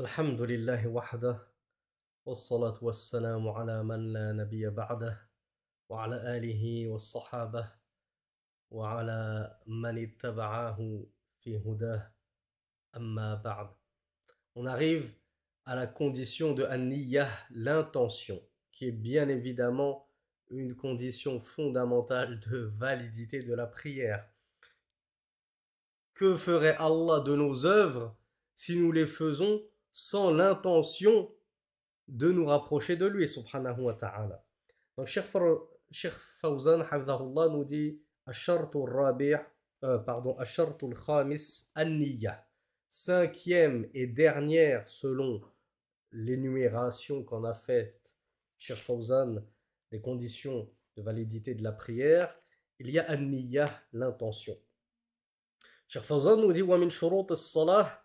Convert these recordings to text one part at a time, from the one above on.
الحمد لله وحده والصلاة والسلام على من لا نبي بعده وعلى آله والصحابة وعلى من اتبعاه في هداه أما بعد On arrive à la condition de an l'intention, qui est bien évidemment une condition fondamentale de validité de la prière. Que ferait Allah de nos œuvres si nous les faisons sans l'intention de nous rapprocher de lui, subhanahu wa ta'ala. Donc, Cheikh Fawzan, nous dit euh, pardon, khamis an-niyya. Cinquième et dernière, selon l'énumération qu'on a faite, Cheikh Fawzan, des conditions de validité de la prière, il y a an-niyya, l'intention. Cheikh Fawzan nous dit wa min shurut as-salah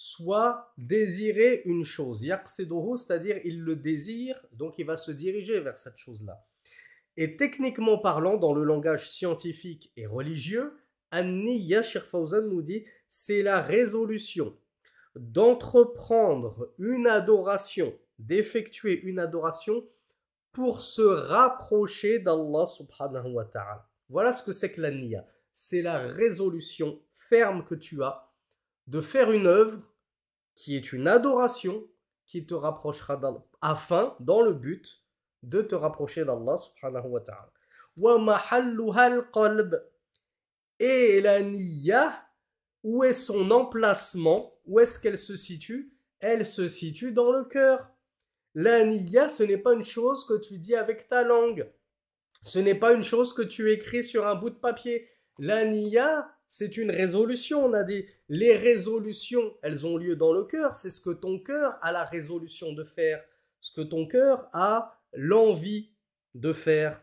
soit désirer une chose. C'est-à-dire il le désire, donc il va se diriger vers cette chose-là. Et techniquement parlant, dans le langage scientifique et religieux, An-Niyya, nous dit, c'est la résolution d'entreprendre une adoration, d'effectuer une adoration pour se rapprocher d'Allah subhanahu wa ta'ala. Voilà ce que c'est que la. C'est la résolution ferme que tu as de faire une œuvre qui est une adoration qui te rapprochera d'Allah, afin, dans le but, de te rapprocher d'Allah subhanahu wa ta'ala. Et la niya, où est son emplacement? Où est-ce qu'elle se situe? Elle se situe dans le cœur. La niya, ce n'est pas une chose que tu dis avec ta langue. Ce n'est pas une chose que tu écris sur un bout de papier. La niya, c'est une résolution, on a dit. Les résolutions, elles ont lieu dans le cœur. C'est ce que ton cœur a la résolution de faire, ce que ton cœur a l'envie de faire.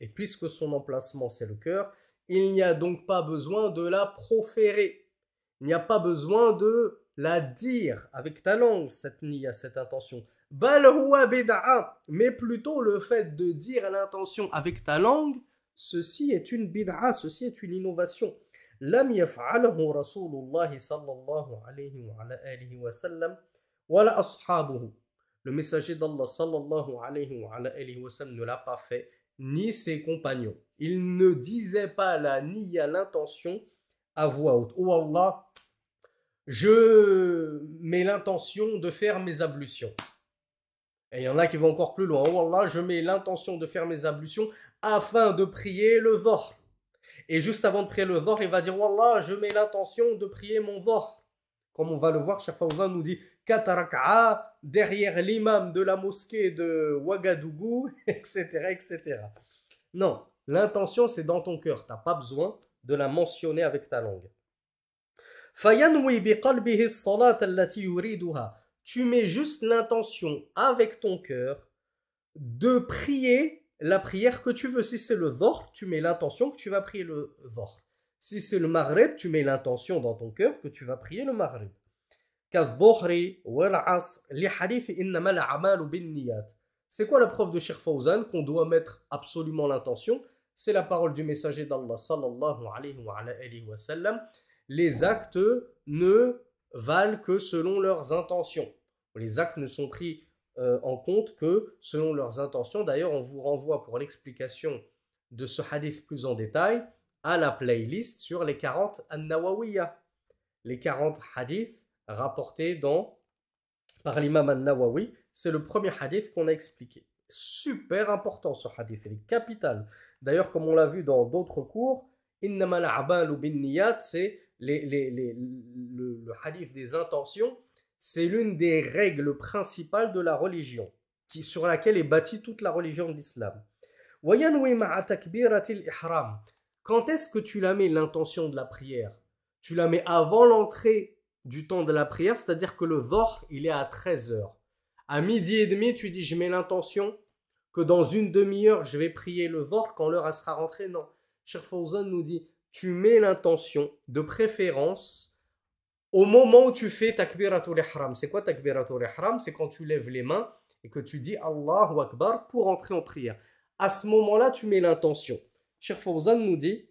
Et puisque son emplacement c'est le cœur, il n'y a donc pas besoin de la proférer. Il n'y a pas besoin de la dire avec ta langue, cette niya, cette intention mais plutôt le fait de dire l'intention avec ta langue, ceci est une bid'a, ceci est une innovation. لم يفعله رسول الله صلى الله عليه وعلى آله وسلم ولا أصحابه Le messager d'Allah sallallahu alayhi wa alayhi wa sallam ne l'a pas fait, ni ses compagnons. Il ne disait pas la ni à l'intention à voix haute. Oh Allah, je mets l'intention de faire mes ablutions. Et il y en a qui vont encore plus loin. Oh Allah, je mets l'intention de faire mes ablutions afin de prier le Zohr. Et juste avant de prier le Zohr, il va dire Wallah, je mets l'intention de prier mon Zohr. Comme on va le voir, Cheikh Fawzan nous dit Kataraka'a derrière l'imam de la mosquée de Ouagadougou, etc. etc. Non, l'intention c'est dans ton cœur. Tu n'as pas besoin de la mentionner avec ta langue. فينوي بقلبه الصلاة التي يريدها tu mets juste l'intention avec ton cœur de prier la prière que tu veux. Si c'est le dhor, tu mets l'intention que tu vas prier le dhor. Si c'est le maghrib, tu mets l'intention dans ton cœur que tu vas prier le maghrib. C'est quoi la preuve de Sheikh Fawzan qu'on doit mettre absolument l'intention? C'est la parole du messager d'Allah. Les actes ne valent que selon leurs intentions. Les actes ne sont pris euh, en compte que selon leurs intentions. D'ailleurs, on vous renvoie pour l'explication de ce hadith plus en détail à la playlist sur les 40 an-Nawawiya. Les 40 hadiths rapportés dans, par l'imam an-Nawawi, c'est le premier hadith qu'on a expliqué. Super important ce hadith, il est capital. D'ailleurs, comme on l'a vu dans d'autres cours, bin le, hadith des intentions, c'est l'une des règles principales de la religion, qui, sur laquelle est bâtie toute la religion de l'islam. Quand est-ce que tu la mets l'intention de la prière? Tu la mets avant l'entrée du temps de la prière, c'est-à-dire que le Zohr, il est à 13 heures. À midi et demi, tu dis, je mets l'intention que dans une demi-heure, je vais prier le Zohr quand l'heure sera rentrée. Non. Cheikh Fawzan nous dit, tu mets l'intention, de préférence, au moment où tu fais takbiratul ihram. C'est quoi takbiratul ihram? C'est quand tu lèves les mains et que tu dis Allahu Akbar pour entrer en prière. À ce moment-là, tu mets l'intention. Cheikh Fawzan nous dit,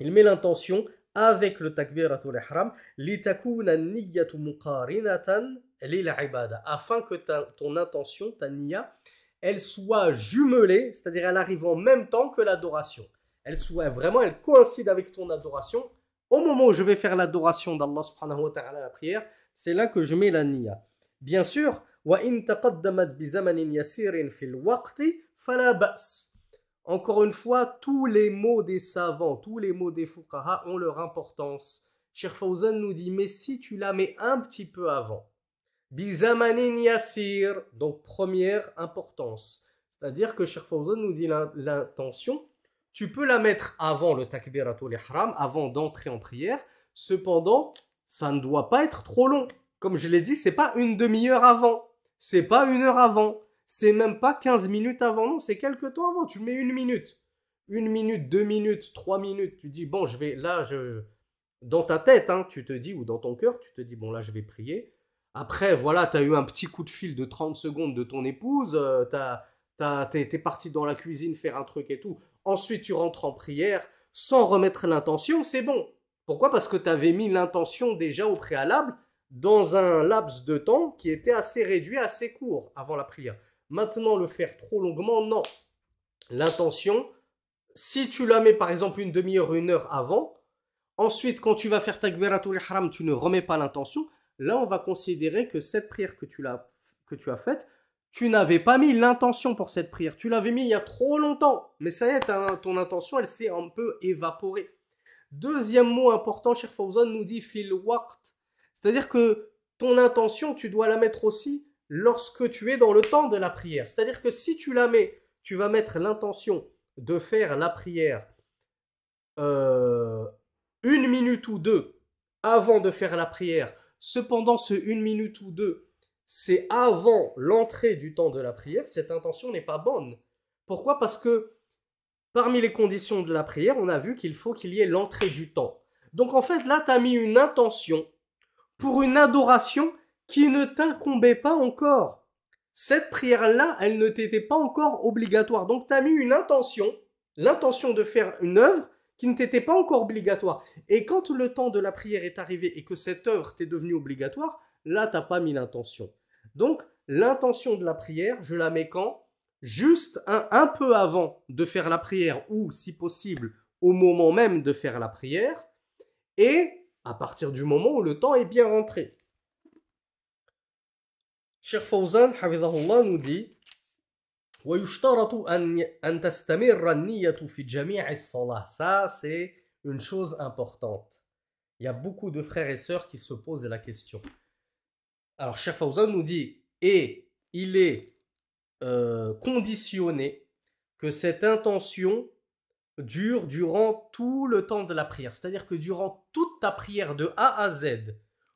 il met l'intention avec le takbiratul ihram afin que ton intention ta niya elle soit jumelée c'est-à-dire elle arrive en même temps que l'adoration elle soit vraiment elle coïncide avec ton adoration au moment où je vais faire l'adoration d'Allah subhanahu wa ta'ala la prière c'est là que je mets la niya bien sûr encore une fois, tous les mots des savants, tous les mots des fuqaha ont leur importance. Cheikh Fawzan nous dit, mais si tu la mets un petit peu avant, bizamanin yasir, donc première importance. C'est-à-dire que Cheikh Fawzan nous dit l'intention, tu peux la mettre avant le takbiratul ihram, avant d'entrer en prière. Cependant, ça ne doit pas être trop long. Comme je l'ai dit, c'est pas une demi-heure avant, c'est pas une heure avant c'est même pas 15 minutes avant, non, c'est quelques temps avant. Tu mets une minute. Une minute, deux minutes, trois minutes. Tu dis, bon, je vais, là, je. Dans ta tête, hein, tu te dis, ou dans ton cœur, tu te dis, bon, là, je vais prier. Après, voilà, tu as eu un petit coup de fil de 30 secondes de ton épouse. Euh, tu es parti dans la cuisine faire un truc et tout. Ensuite, tu rentres en prière sans remettre l'intention, c'est bon. Pourquoi? Parce que tu avais mis l'intention déjà au préalable dans un laps de temps qui était assez réduit, assez court avant la prière. Maintenant, le faire trop longuement, non. L'intention, si tu la mets par exemple une demi-heure, une heure avant, ensuite quand tu vas faire takbiratul ihram, tu ne remets pas l'intention, là on va considérer que cette prière que tu, as, que tu as faite, tu n'avais pas mis l'intention pour cette prière. Tu l'avais mis il y a trop longtemps. Mais ça y est, ton intention, elle s'est un peu évaporée. Deuxième mot important, Cheikh Fawzan nous dit fil waqt. C'est-à-dire que ton intention, tu dois la mettre aussi lorsque tu es dans le temps de la prière. C'est-à-dire que si tu la mets, tu vas mettre l'intention de faire la prière euh, une minute ou deux avant de faire la prière. Cependant, ce une minute ou deux, c'est avant l'entrée du temps de la prière. Cette intention n'est pas bonne. Pourquoi? Parce que parmi les conditions de la prière, on a vu qu'il faut qu'il y ait l'entrée du temps. Donc en fait, là, tu as mis une intention pour une adoration qui ne t'incombait pas encore. Cette prière-là, elle ne t'était pas encore obligatoire. Donc tu as mis une intention, l'intention de faire une œuvre qui ne t'était pas encore obligatoire. Et quand le temps de la prière est arrivé et que cette œuvre t'est devenue obligatoire, là, tu n'as pas mis l'intention. Donc, l'intention de la prière, je la mets quand? Juste un, peu avant de faire la prière ou, si possible, au moment même de faire la prière. Et à partir du moment où le temps est bien rentré. Cheikh Fawzan, nous dit Ça, c'est une chose importante. Il y a beaucoup de frères et sœurs qui se posent la question. Alors, Cheikh Fawzan nous dit Et il est euh, conditionné que cette intention dure durant tout le temps de la prière. C'est-à-dire que durant toute ta prière de A à Z,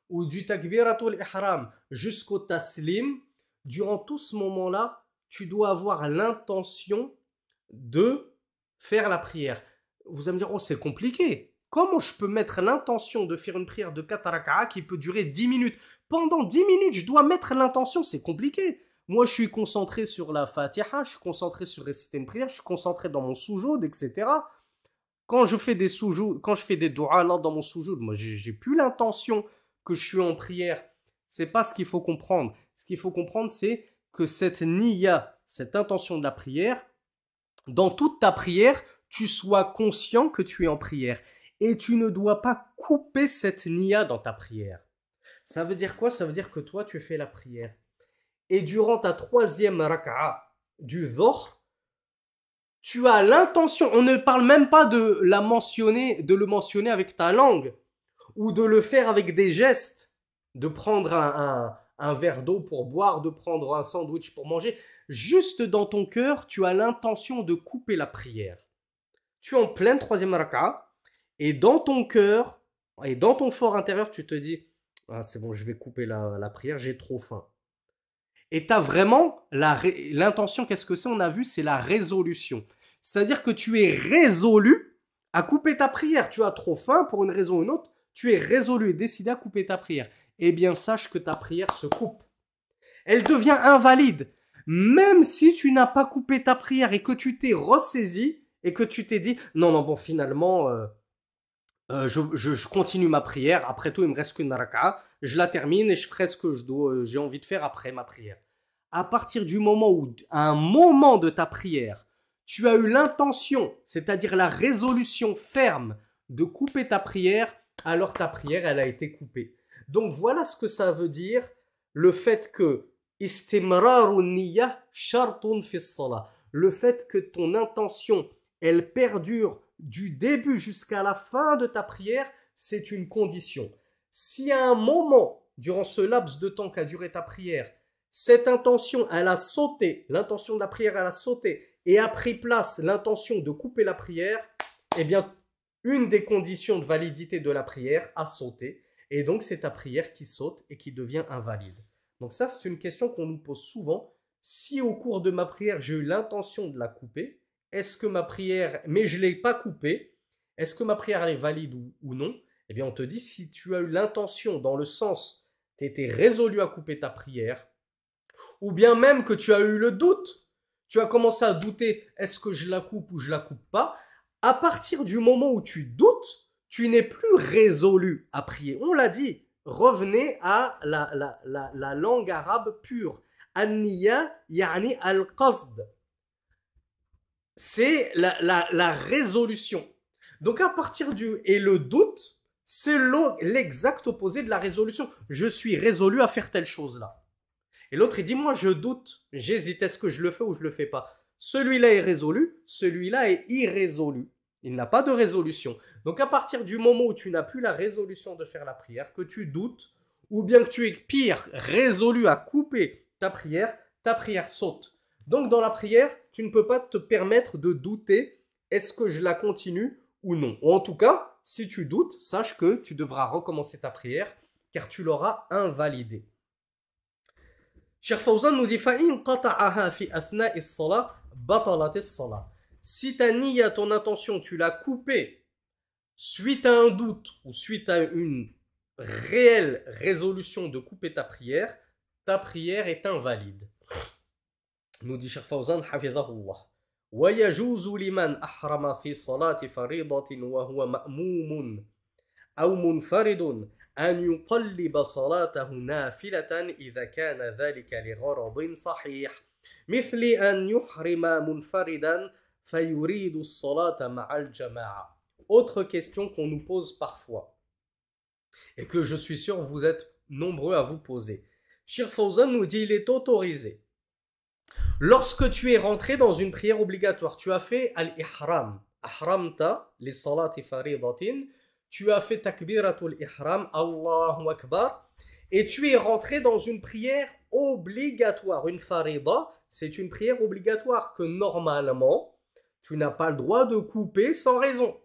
ou du takbiratul ihram jusqu'au taslim, durant tout ce moment-là, tu dois avoir l'intention de faire la prière. Vous allez me dire, oh c'est compliqué. Comment je peux mettre l'intention de faire une prière de 4 qui peut durer 10 minutes? Pendant 10 minutes, je dois mettre l'intention, c'est compliqué. Moi, je suis concentré sur la Fatiha, je suis concentré sur réciter une prière, je suis concentré dans mon soujoud, etc. Quand je fais des soujoud, quand je fais des doigts dans mon soujoud, moi, j'ai plus l'intention que je suis en prière. C'est pas ce qu'il faut comprendre. Ce qu'il faut comprendre, c'est que cette niya, cette intention de la prière, dans toute ta prière, tu sois conscient que tu es en prière. Et tu ne dois pas couper cette niya dans ta prière. Ça veut dire quoi? Ça veut dire que toi, tu fais la prière. Et durant ta troisième raka'a du dhor, tu as l'intention, on ne parle même pas de la mentionner, de le mentionner avec ta langue ou de le faire avec des gestes, de prendre un, verre d'eau pour boire, de prendre un sandwich pour manger. Juste dans ton cœur, tu as l'intention de couper la prière. Tu es en pleine troisième raka et dans ton cœur et dans ton fort intérieur, tu te dis Ah, c'est bon, je vais couper la, prière, j'ai trop faim. Et tu as vraiment l'intention, qu'est-ce que c'est? On a vu, c'est la résolution. C'est-à-dire que tu es résolu à couper ta prière. Tu as trop faim pour une raison ou une autre, tu es résolu et décidé à couper ta prière. Eh bien, sache que ta prière se coupe. Elle devient invalide. Même si tu n'as pas coupé ta prière et que tu t'es ressaisi et que tu t'es dit, non, non, bon, finalement, euh, euh, je, continue ma prière. Après tout, il me reste qu'une raka'a. Je la termine et je ferai ce que euh, j'ai envie de faire après ma prière. À partir du moment où, à un moment de ta prière, tu as eu l'intention, c'est-à-dire la résolution ferme de couper ta prière, alors ta prière, elle a été coupée. Donc voilà ce que ça veut dire le fait que le fait que ton intention, elle perdure du début jusqu'à la fin de ta prière, c'est une condition. Si à un moment, durant ce laps de temps qu'a duré ta prière, cette intention, elle a sauté, l'intention de la prière, elle a sauté, et a pris place l'intention de couper la prière, eh bien, une des conditions de validité de la prière a sauté, et donc c'est ta prière qui saute et qui devient invalide. Donc ça, c'est une question qu'on nous pose souvent. Si au cours de ma prière, j'ai eu l'intention de la couper, est-ce que ma prière, mais je ne l'ai pas coupée, est-ce que ma prière est valide ou, non? Eh bien, on te dit, si tu as eu l'intention dans le sens, tu étais résolu à couper ta prière, ou bien même que tu as eu le doute, tu as commencé à douter, est-ce que je la coupe ou je la coupe pas? À partir du moment où tu doutes, tu n'es plus résolu à prier. On l'a dit, revenez à la, la, langue arabe pure. An-niya yani al-qasd c'est la, résolution. Donc à partir du... Et le doute, c'est l'exact opposé de la résolution. Je suis résolu à faire telle chose-là. Et l'autre, il dit, moi, je doute, j'hésite, est-ce que je le fais ou je le fais pas? Celui-là est résolu, celui-là est irrésolu. Il n'a pas de résolution. Donc à partir du moment où tu n'as plus la résolution de faire la prière, que tu doutes, ou bien que tu es pire, résolu à couper ta prière, ta prière saute. Donc dans la prière, tu ne peux pas te permettre de douter est-ce que je la continue ou non? Ou en tout cas, si tu doutes, sache que tu devras recommencer ta prière car tu l'auras invalidée. Cheikh Fawzan nous dit Si ta niya, ton intention, tu l'as coupée suite à un doute ou suite à une réelle résolution de couper ta prière, ta prière est invalide. Nous dit Cheikh Fawzan حفظه ويجوز لمن أحرم في صلاة فريضة وهو مأموم أو منفرد أن يقلب صلاته نافلة إذا كان ذلك لغرض صحيح مثل أن يحرم منفردا فيريد الصلاة مع الجماعة Autre question qu'on nous pose parfois et que je suis sûr vous êtes nombreux à vous poser. Shir Fawzan nous dit il est autorisé Lorsque tu es rentré dans une prière obligatoire, tu as fait al-ihram. Ahramta li salati faridatin. Tu as fait takbiratul ihram, Allahu akbar. Et tu es rentré dans une prière obligatoire. Une farida, c'est une prière obligatoire que normalement, tu n'as pas le droit de couper sans raison.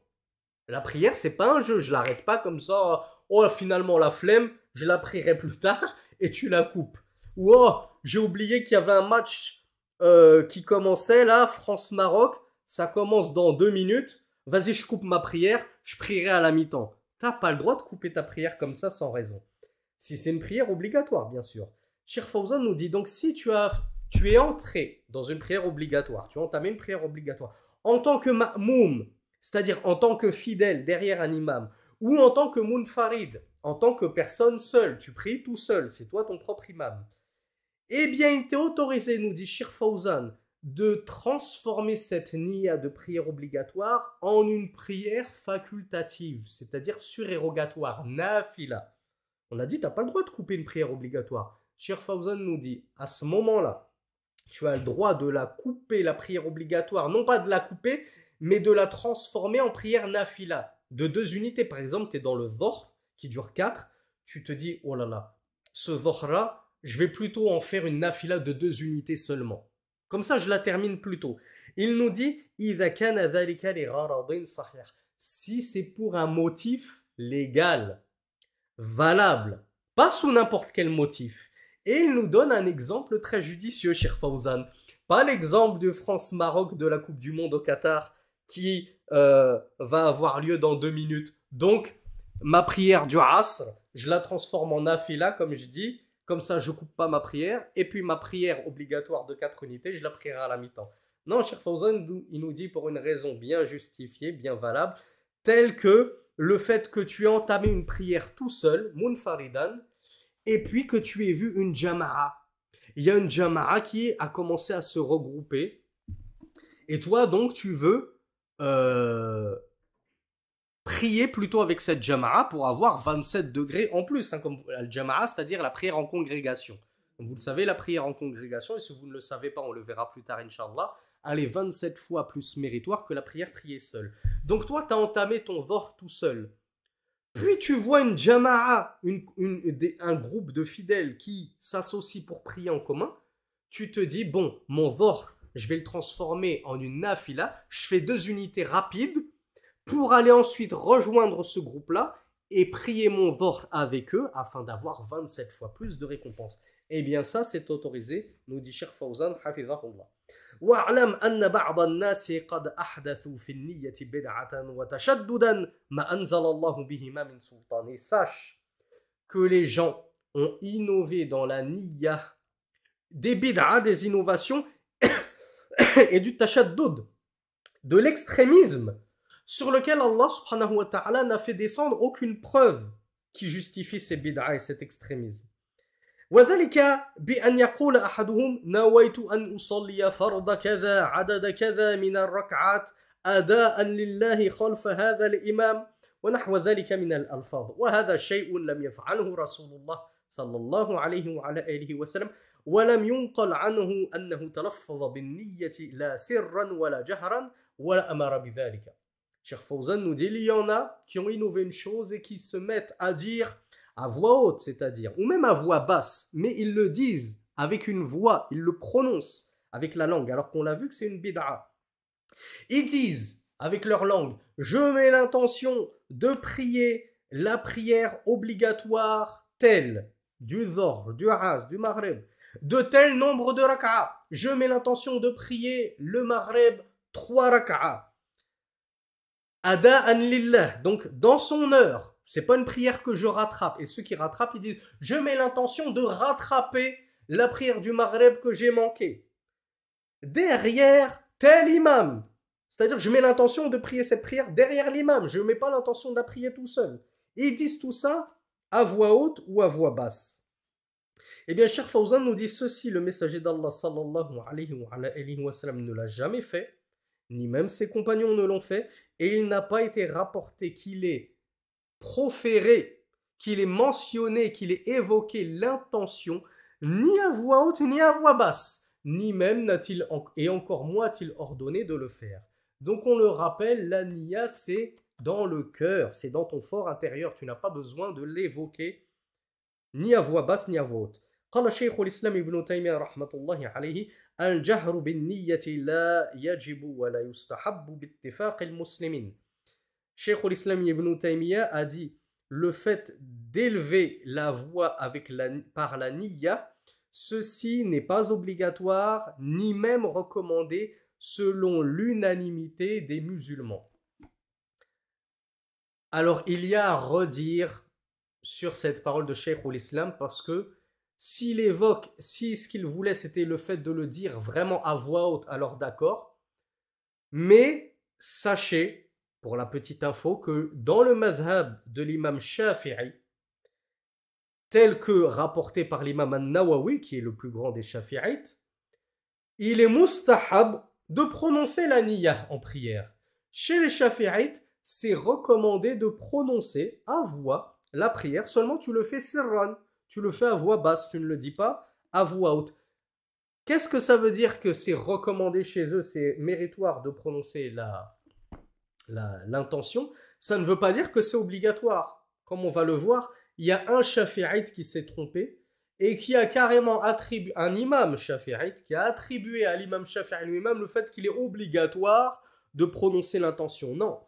La prière, c'est pas un jeu. Je l'arrête pas comme ça. Oh, finalement, la flemme, je la prierai plus tard et tu la coupes. Ou oh, j'ai oublié qu'il y avait un match euh, qui commençait là, France-Maroc, ça commence dans deux minutes. Vas-y, je coupe ma prière, je prierai à la mi-temps. T'as pas le droit de couper ta prière comme ça sans raison. Si c'est une prière obligatoire, bien sûr. Shir Fawzan nous dit donc si tu as tu es entré dans une prière obligatoire, tu as entamé une prière obligatoire en tant que ma'moum, c'est-à-dire en tant que fidèle derrière un imam, ou en tant que munfarid, en tant que personne seule, tu pries tout seul, c'est toi ton propre imam eh bien, il t'est autorisé, nous dit Shir Fawzan, de transformer cette niya de prière obligatoire en une prière facultative, c'est-à-dire surérogatoire, nafila. On a dit, tu n'as pas le droit de couper une prière obligatoire. Shir Fawzan nous dit, à ce moment-là, tu as le droit de la couper, la prière obligatoire, non pas de la couper, mais de la transformer en prière nafila. De deux unités, par exemple, tu es dans le Dhor, qui dure quatre, tu te dis, oh là là, ce Dhor-là, je vais plutôt en faire une nafila de deux unités seulement. Comme ça, je la termine plus tôt. Il nous dit si c'est pour un motif légal, valable, pas sous n'importe quel motif. Et il nous donne un exemple très judicieux, cher Fawzan. Pas l'exemple de France-Maroc de la Coupe du Monde au Qatar qui euh, va avoir lieu dans deux minutes. Donc, ma prière du Asr, je la transforme en nafila, comme je dis. Comme ça, je coupe pas ma prière. Et puis, ma prière obligatoire de quatre unités, je la prierai à la mi-temps. Non, cher Fawzan, il nous dit pour une raison bien justifiée, bien valable, telle que le fait que tu aies entamé une prière tout seul, munfaridan, et puis que tu aies vu une jama'a. Il y a une jama'a qui a commencé à se regrouper. Et toi, donc, tu veux euh, prier plutôt avec cette jama'a pour avoir 27 degrés en plus, hein, comme la jama'a, c'est-à-dire la prière en congrégation. vous le savez, la prière en congrégation, et si vous ne le savez pas, on le verra plus tard, Inch'Allah, elle est 27 fois plus méritoire que la prière priée seule. Donc toi, tu as entamé ton vor tout seul. Puis tu vois une jama'a, un groupe de fidèles qui s'associent pour prier en commun. Tu te dis, bon, mon vor, je vais le transformer en une nafila. Je fais deux unités rapides pour aller ensuite rejoindre ce groupe-là et prier mon vor avec eux afin d'avoir 27 fois plus de récompenses. Eh bien ça, c'est autorisé, nous dit Sheikh Fawzan, hafizahullah. واعلم أن بعض الناس قد أحدثوا في النية بدعة وتشددا ما أنزل الله بهما من سلطان sache que les gens ont innové dans la niya des bid'a, des innovations et du tashaddud, de l'extrémisme sur lequel Allah subhanahu wa ta'ala n'a fait descendre aucune preuve qui justifie ces bid'a et cet extrémisme. وذلك بأن يقول أحدهم نويت أن أصلي فرض كذا عدد كذا من الركعات أداء لله خلف هذا الإمام ونحو ذلك من الألفاظ وهذا شيء لم يفعله رسول الله صلى الله عليه وعلى آله وسلم ولم ينقل عنه أنه تلفظ بالنية لا سرا ولا جهرا ولا أمر بذلك Cheikh Fawzan nous dit, il y en a qui ont innové une chose et qui se mettent à dire à voix haute, c'est-à-dire, ou même à voix basse, mais ils le disent avec une voix, ils le prononcent avec la langue, alors qu'on l'a vu que c'est une bid'a. Ils disent avec leur langue, je mets l'intention de prier la prière obligatoire telle, du Zor, du Raz, du Maghreb, de tel nombre de raka'a. Je mets l'intention de prier le Maghreb trois raka'a. Ada lillah, donc dans son heure, c'est pas une prière que je rattrape. Et ceux qui rattrapent, ils disent Je mets l'intention de rattraper la prière du Maghreb que j'ai manqué. Derrière tel imam. C'est-à-dire, je mets l'intention de prier cette prière derrière l'imam. Je ne mets pas l'intention de la prier tout seul. ils disent tout ça à voix haute ou à voix basse. Eh bien, Cheikh Fawzan nous dit ceci le messager d'Allah sallallahu alayhi wa sallam ne l'a jamais fait, ni même ses compagnons ne l'ont fait, et il n'a pas été rapporté qu'il ait proféré, qu'il ait mentionné, qu'il ait évoqué l'intention, ni à voix haute, ni à voix basse, ni même n'a-t-il, et encore moins a-t-il ordonné de le faire. Donc on le rappelle, la niya, c'est dans le cœur, c'est dans ton fort intérieur, tu n'as pas besoin de l'évoquer, ni à voix basse, ni à voix haute. قال شيخ الإسلام ابن تيمية رحمة الله عليه الجهر بالنية لا يجب ولا يستحب باتفاق المسلمين Cheikh l'Islam Ibn Taymiyyah a dit le fait d'élever la voix avec la, par la niya, ceci n'est pas obligatoire ni même recommandé selon l'unanimité des musulmans. Alors il y a à redire sur cette parole de Cheikh l'Islam parce que s'il évoque, si ce qu'il voulait c'était le fait de le dire vraiment à voix haute, alors d'accord. Mais sachez pour la petite info, que dans le madhab de l'imam Shafi'i, tel que rapporté par l'imam al-Nawawi, qui est le plus grand des Shafi'ites, il est mustahab de prononcer la niya en prière. Chez les Shafi'ites, c'est recommandé de prononcer à voix la prière, seulement tu le fais sirran, tu le fais à voix basse, tu ne le dis pas à voix haute. Qu'est-ce que ça veut dire que c'est recommandé chez eux, c'est méritoire de prononcer la, l'intention, ça ne veut pas dire que c'est obligatoire. Comme on va le voir, il y a un shafi'ite qui s'est trompé et qui a carrément attribué, un imam shafi'ite, qui a attribué à l'imam shafi'i lui-même le fait qu'il est obligatoire de prononcer l'intention. Non.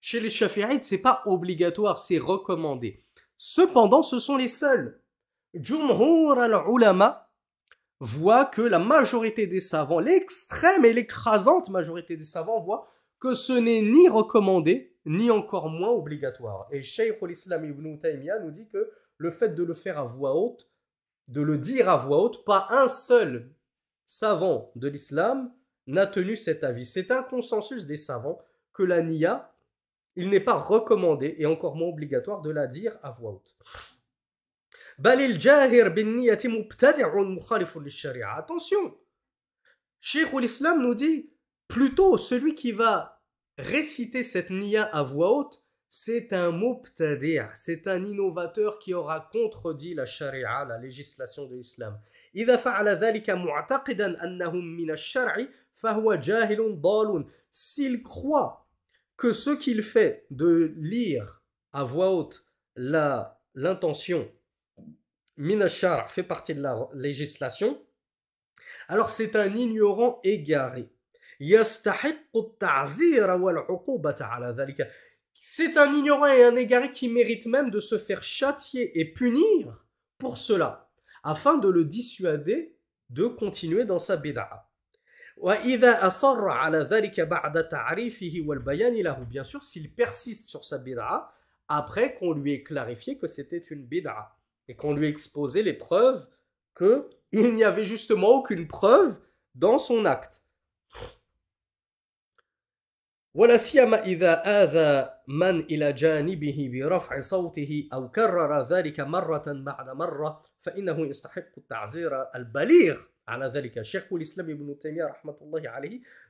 Chez les shafi'ites, c'est pas obligatoire, c'est recommandé. Cependant, ce sont les seuls. Jumhur al-ulama voit que la majorité des savants, l'extrême et l'écrasante majorité des savants voient que ce n'est ni recommandé, ni encore moins obligatoire. Et Shaykh al-Islam ibn Taymiyyah nous dit que le fait de le faire à voix haute, de le dire à voix haute, pas un seul savant de l'islam n'a tenu cet avis. C'est un consensus des savants que la niya il n'est pas recommandé et encore moins obligatoire de la dire à voix haute. Attention, Cheikh l'Islam nous dit plutôt celui qui va réciter cette niya à voix haute, c'est un mubtadi', c'est un innovateur qui aura contredit la sharia, la législation de l'islam. S'il croit ce qu'il fait de lire à voix haute l'intention minashar fait partie de la législation, alors c'est un ignorant égaré. C'est un ignorant et un égaré qui mérite même de se faire châtier et punir pour cela, afin de le dissuader de continuer dans sa bid'a. Bien sûr, s'il persiste sur sa bid'a, après qu'on lui ait clarifié que c'était une bid'a et qu'on lui ait exposé les preuves qu'il n'y avait justement aucune preuve dans son acte. ولا سيما إذا آذى من إلى جانبه برفع صوته أو كرر ذلك مرة بعد مرة فإنه يستحق التعزير البليغ l'islam ibn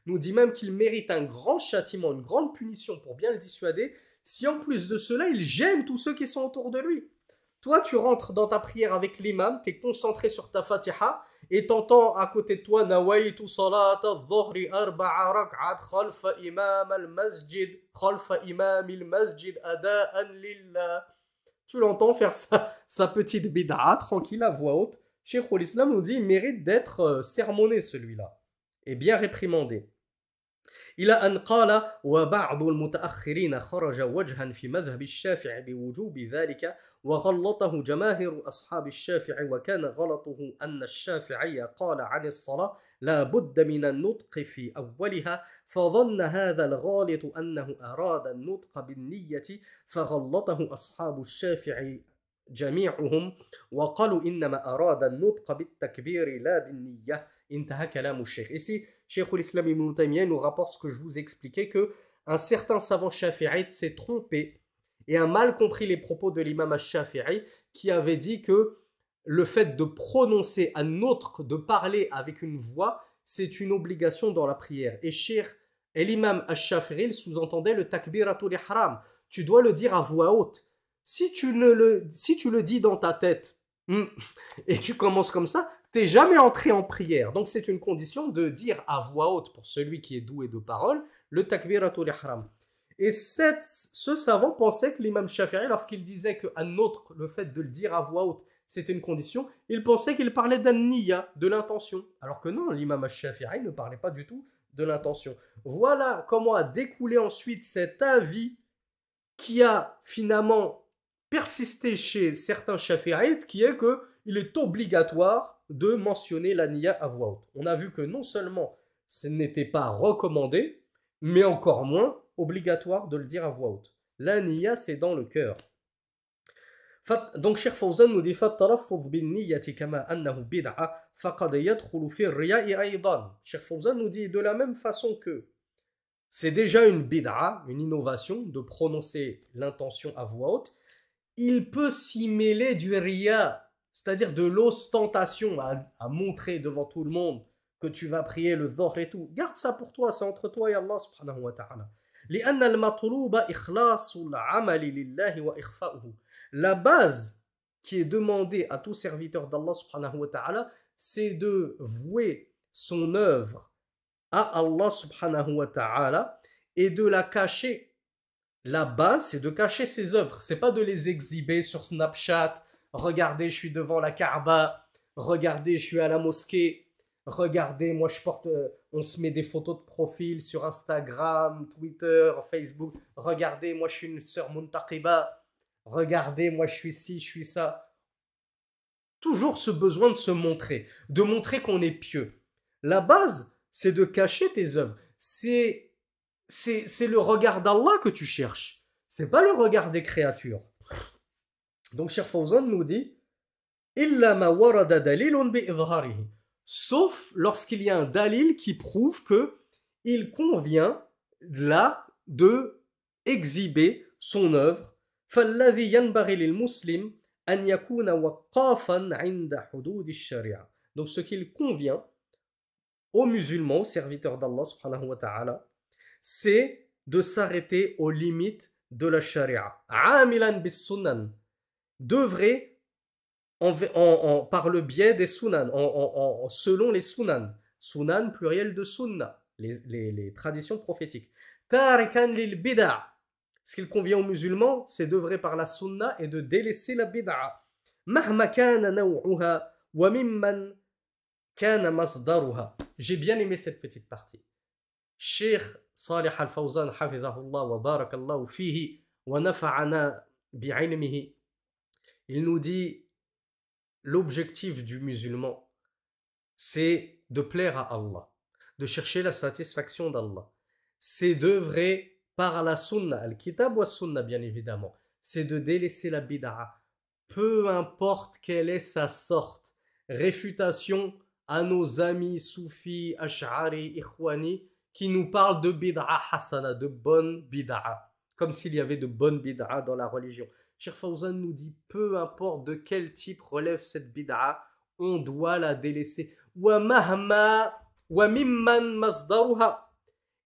nous dit même qu'il mérite un grand châtiment, une grande punition pour bien le dissuader, si en plus de cela, il gêne tous ceux qui sont autour de lui. Toi, tu rentres dans ta prière avec l'imam, tu es concentré sur ta fatiha, et t'entends à côté de toi Nawaitu salat al-dhuhri arba'a rak'at khalfa imam al-masjid, khalfa imam al-masjid ada'an lillah. Tu l'entends faire sa, sa petite bid'a tranquille à voix haute. Cheikh l'Islam nous dit il mérite d'être euh, sermonné celui-là et bien réprimandé. إلى أن قال وبعض المتأخرين خرج وجها في مذهب الشافعي بوجوب ذلك وغلطه جماهير أصحاب الشافعي وكان غلطه أن الشافعي قال عن الصلاة لا بد من النطق في أولها فظن هذا الغالط أنه أراد النطق بالنية فغلطه أصحاب الشافعي جميعهم وقالوا إنما أراد النطق بالتكبير لا بالنية انتهى كلام الشيخ Ici, Cheikh l'Islam Ibn Taymiyyah nous rapporte ce que je vous expliquais que un certain savant shafi'ite s'est trompé et a mal compris les propos de l'imam al-Shafi'i qui avait dit que le fait de prononcer un autre, de parler avec une voix, c'est une obligation dans la prière. Et Cheikh et l'imam al-Shafi'i sous-entendait le takbiratul ihram. Tu dois le dire à voix haute. Si tu, le, si tu le dis dans ta tête hmm, et tu commences comme ça, t'es jamais entré en prière. Donc c'est une condition de dire à voix haute pour celui qui est doué de parole le takbiratul ihram. Et ce savant pensait que l'imam Shafi'i, lorsqu'il disait qu'un autre, le fait de le dire à voix haute, c'était une condition, il pensait qu'il parlait d'un niya, de l'intention. Alors que non, l'imam Shafi'i ne parlait pas du tout de l'intention. Voilà comment a découlé ensuite cet avis qui a finalement persisté chez certains Shafi'ites, qui est que il est obligatoire de mentionner la niya à voix haute. On a vu que non seulement ce n'était pas recommandé, mais encore moins obligatoire de le dire à voix haute. La niya, c'est dans le cœur. Donc, Cheikh Fawzan nous dit Cheikh Fawzan nous dit de la même façon que c'est déjà une bid'a, une innovation de prononcer l'intention à voix haute, il peut s'y mêler du riya, c'est-à-dire de l'ostentation à, montrer devant tout le monde que tu vas prier le dhuhr et tout. Garde ça pour toi, c'est entre toi et Allah subhanahu wa ta'ala. La base qui est demandée à tout serviteur d'Allah subhanahu wa ta'ala, c'est de vouer son œuvre à Allah subhanahu wa ta'ala et de la cacher la base, c'est de cacher ses œuvres. C'est pas de les exhiber sur Snapchat. Regardez, je suis devant la Kaaba. Regardez, je suis à la mosquée. Regardez, moi je porte. Euh, on se met des photos de profil sur Instagram, Twitter, Facebook. Regardez, moi je suis une sœur regardez, moi je suis ci, je suis ça. Toujours ce besoin de se montrer, de montrer qu'on est pieux. La base, c'est de cacher tes œuvres. C'est, c'est, le regard d'Allah que tu cherches. C'est pas le regard des créatures. Donc, Cheikh Fawzan nous dit Sauf lorsqu'il y a un dalil qui prouve que il convient là de exhiber son œuvre. Donc ce qu'il convient aux musulmans, aux serviteurs d'Allah subhanahu wa ta'ala, c'est de s'arrêter aux limites de la sharia. Amilan bis sunan. Devrait, en, par le biais des sunan, en, selon les sunan. Sunan, pluriel de sunna, les, les traditions prophétiques. Tarikan lil bid'a. Ce qu'il convient aux musulmans, c'est d'œuvrer par la sunna et de délaisser la bid'a. J'ai bien aimé cette petite partie. Cheikh Il nous dit l'objectif du musulman c'est de plaire à Allah, de chercher la satisfaction d'Allah. C'est d'œuvrer par la sunna, al-kitab wa sunna bien évidemment, c'est de délaisser la bid'a, peu importe quelle est sa sorte. Réfutation à nos amis soufis, ash'ari, ikhwani, qui nous parlent de bid'a hasana, de bonne bid'a, comme s'il y avait de bonnes bid'a dans la religion. Cheikh Fawzan nous dit, peu importe de quel type relève cette bid'a, on doit la délaisser.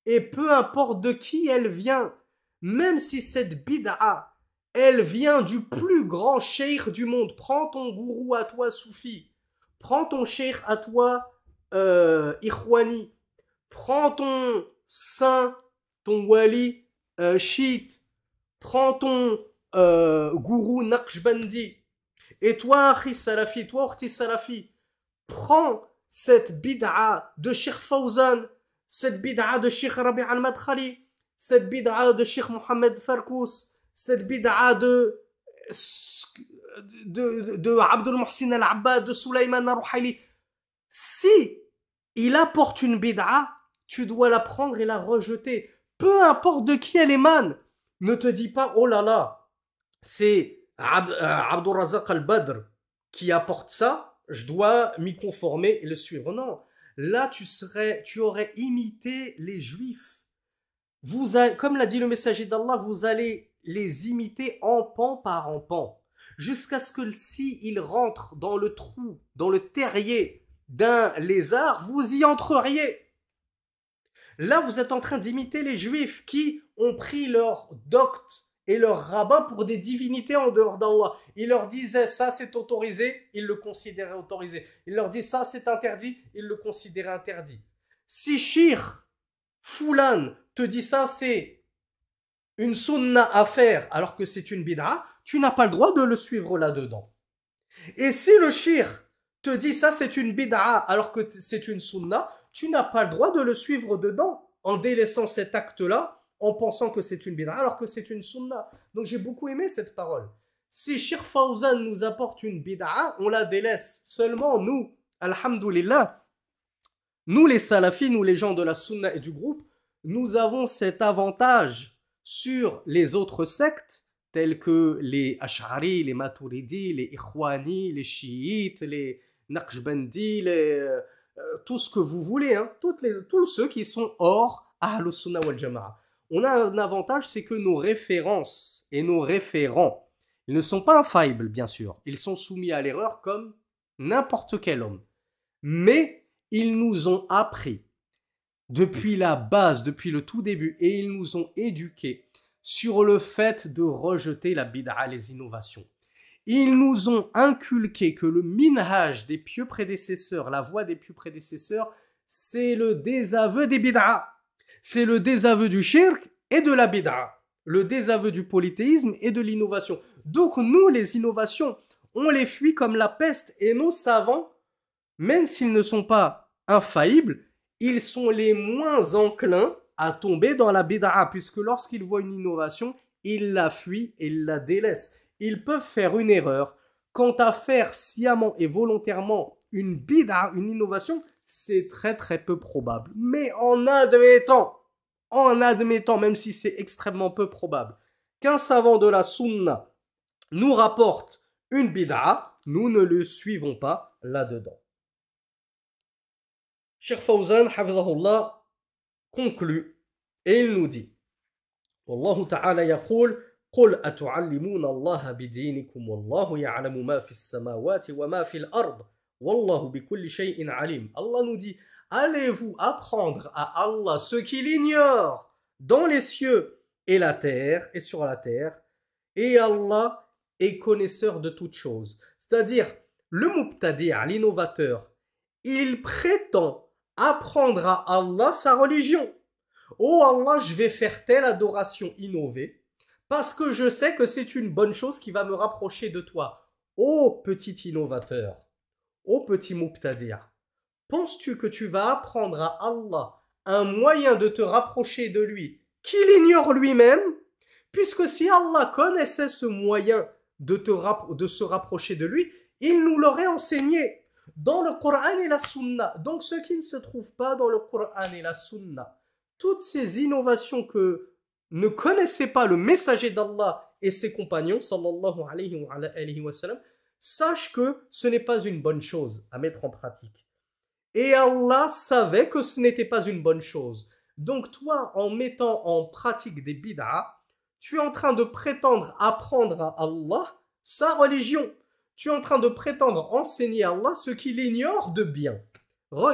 Et peu importe de qui elle vient, même si cette bid'a, elle vient du plus grand cheikh du monde. Prends ton gourou à toi, Soufi. Prends ton cheikh à toi, euh, Prends ton saint, ton wali, euh, Prends ton euh, gourou Naqshbandi. Et toi, Akhi Salafi, toi, Orti Salafi, prends cette bid'a de Sheikh Fawzan cette bid'a de Sheikh Rabi al-Madkhali, cette bid'a de Sheikh Mohamed Farkous, cette bid'a de, Abdul Muhsin al-Abbad, de Sulaiman al-Ruhaili. Si il apporte une bid'a, tu dois la prendre et la rejeter. Peu importe de qui elle émane. Ne te dis pas, oh là là, c'est euh, Abdul Razak al-Badr qui apporte ça, je dois m'y conformer et le suivre. Non, là tu serais, tu aurais imité les juifs. Vous comme l'a dit le messager d'Allah, vous allez les imiter en pan par en pan, jusqu'à ce que si ils rentrent dans le trou, dans le terrier d'un lézard, vous y entreriez. Là, vous êtes en train d'imiter les juifs qui ont pris leur docte et leurs rabbins pour des divinités en dehors d'Allah. Ils leur disaient ça c'est autorisé, ils le considéraient autorisé. Ils leur disaient ça c'est interdit, ils le considéraient interdit. Si Shir, Foulan, te dit ça c'est une sunna à faire alors que c'est une bid'a, tu n'as pas le droit de le suivre là-dedans. Et si le Shir te dit ça c'est une bid'a alors que c'est une sunna, tu n'as pas le droit de le suivre dedans en délaissant cet acte-là en pensant que c'est une bid'a alors que c'est une sunna. Donc j'ai beaucoup aimé cette parole. Si Shir Fawzan nous apporte une bid'a, on la délaisse. Seulement nous, alhamdulillah, nous les salafis, nous les gens de la sunna et du groupe, nous avons cet avantage sur les autres sectes tels que les Ash'ari, les Maturidi, les Ikhwani, les Chiites, les Naqshbandi, les, euh, tout ce que vous voulez, hein, tous ceux qui sont hors Ahlus Sunnah wal Jama'a on a un avantage, c'est que nos références et nos référents, ils ne sont pas infaillibles, bien sûr. Ils sont soumis à l'erreur comme n'importe quel homme. Mais ils nous ont appris depuis la base, depuis le tout début, et ils nous ont éduqués sur le fait de rejeter la bid'a, les innovations. Ils nous ont inculqué que le minhaj des pieux prédécesseurs, la voie des pieux prédécesseurs, c'est le désaveu des bid'a c'est le désaveu du shirk et de la bid'a, le désaveu du polythéisme et de l'innovation. Donc nous, les innovations, on les fuit comme la peste et nos savants, même s'ils ne sont pas infaillibles, ils sont les moins enclins à tomber dans la bid'a, puisque lorsqu'ils voient une innovation, ils la fuient et ils la délaissent ils peuvent faire une erreur. Quant à faire sciemment et volontairement une bid'a, une innovation, c'est très très peu probable. Mais en admettant, en admettant, même si c'est extrêmement peu probable, qu'un savant de la sunna nous rapporte une bid'a, nous ne le suivons pas là-dedans. Cheikh Fawzan, conclut et il nous dit والله تعالى يقول قل أتعلمون الله بدينكم والله يعلم ما في السماوات وما في الأرض والله بكل شيء عليم Allah nous dit allez-vous apprendre à Allah ce qu'il ignore dans les cieux et la terre et sur la terre et Allah est connaisseur de toutes choses c'est-à-dire le mubtadi' l'innovateur il prétend apprendre à Allah sa religion Oh Allah, je vais faire telle adoration innovée parce que je sais que c'est une bonne chose qui va me rapprocher de toi. Oh petit innovateur, oh petit muqtadir, penses-tu que tu vas apprendre à Allah un moyen de te rapprocher de lui qu'il ignore lui-même? Puisque si Allah connaissait ce moyen de, te de se rapprocher de lui, il nous l'aurait enseigné dans le Coran et la Sunna. Donc ce qui ne se trouve pas dans le Coran et la Sunna, toutes ces innovations que ne connaissait pas le messager d'Allah et ses compagnons, sallallahu sache que ce n'est pas une bonne chose à mettre en pratique. Et Allah savait que ce n'était pas une bonne chose. Donc toi, en mettant en pratique des bid'ah, tu es en train de prétendre apprendre à Allah sa religion. Tu es en train de prétendre enseigner à Allah ce qu'il ignore de bien.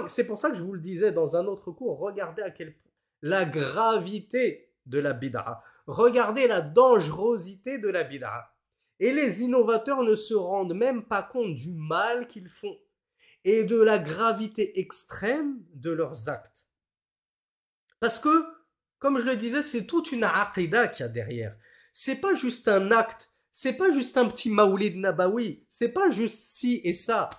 C'est pour ça que je vous le disais dans un autre cours, regardez à quel point la gravité de la bid'a. Regardez la dangerosité de la bid'a. Et les innovateurs ne se rendent même pas compte du mal qu'ils font et de la gravité extrême de leurs actes. Parce que, comme je le disais, c'est toute une aqidah qu'il y a derrière. C'est pas juste un acte, c'est pas juste un petit maoulid nabawi, c'est pas juste ci et ça.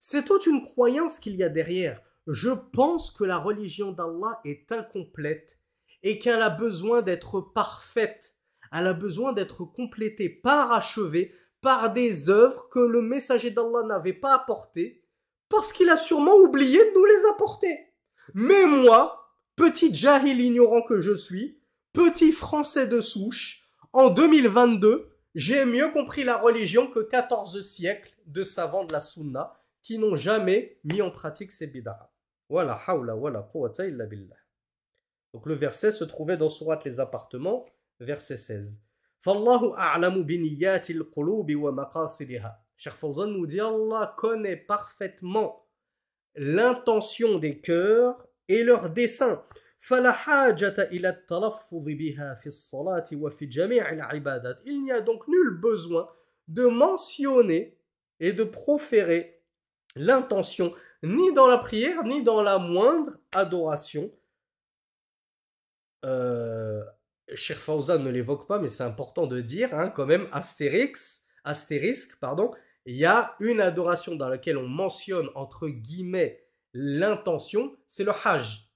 C'est toute une croyance qu'il y a derrière je pense que la religion d'Allah est incomplète et qu'elle a besoin d'être parfaite. Elle a besoin d'être complétée, parachevée par des œuvres que le messager d'Allah n'avait pas apportées parce qu'il a sûrement oublié de nous les apporter. Mais moi, petit jahil ignorant que je suis, petit français de souche, en 2022, j'ai mieux compris la religion que 14 siècles de savants de la sunna qui n'ont jamais mis en pratique ces bid'ah. Voilà, Donc le verset se trouvait dans Surat les appartements, verset 16. Fallahu a'lamu biniyatil qulubi wa maqasidiha. Cheikh Fawzan nous dit Allah connaît parfaitement l'intention des cœurs et leurs desseins. فلا حاجة إلى التلفظ بها في الصلاة وفي جميع العبادات. Il n'y a donc nul besoin de mentionner et de proférer l'intention ni dans la prière, ni dans la moindre adoration. Euh, Cher Fawzan ne l'évoque pas, mais c'est important de dire, hein, quand même, Astérix, astérisque, pardon, il y a une adoration dans laquelle on mentionne, entre guillemets, l'intention, c'est le hajj.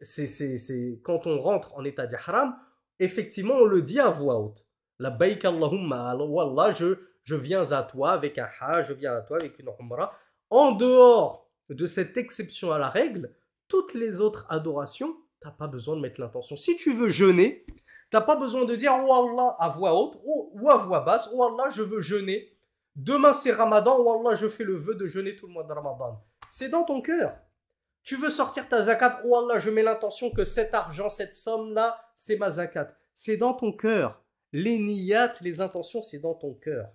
C'est quand on rentre en état d'ihram, effectivement, on le dit à voix haute. La baik Allahumma, Wallah, je, je viens à toi avec un hajj, je viens à toi avec une umrah en dehors de cette exception à la règle, toutes les autres adorations, tu n'as pas besoin de mettre l'intention. Si tu veux jeûner, tu n'as pas besoin de dire Oh Allah à voix haute ou à voix basse Oh Allah, je veux jeûner. Demain c'est Ramadan, oh Allah, je fais le vœu de jeûner tout le mois de Ramadan. C'est dans ton cœur. Tu veux sortir ta zakat, oh Allah, je mets l'intention que cet argent, cette somme-là, c'est ma zakat. C'est dans ton cœur. Les niyat, les intentions, c'est dans ton cœur.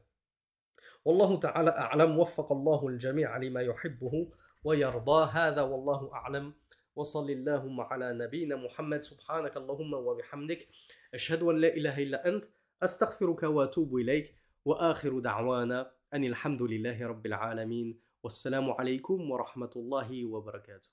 والله تعالى أعلم وفق الله الجميع لما يحبه ويرضى هذا والله أعلم وصل اللهم على نبينا محمد. سبحانك اللهم وبحمدك. أشهد أن لا إله إلا أنت. أستغفرك وأتوب إليك. وآخر دعوانا أن الحمد لله رب العالمين. والسلام عليكم ورحمة الله وبركاته.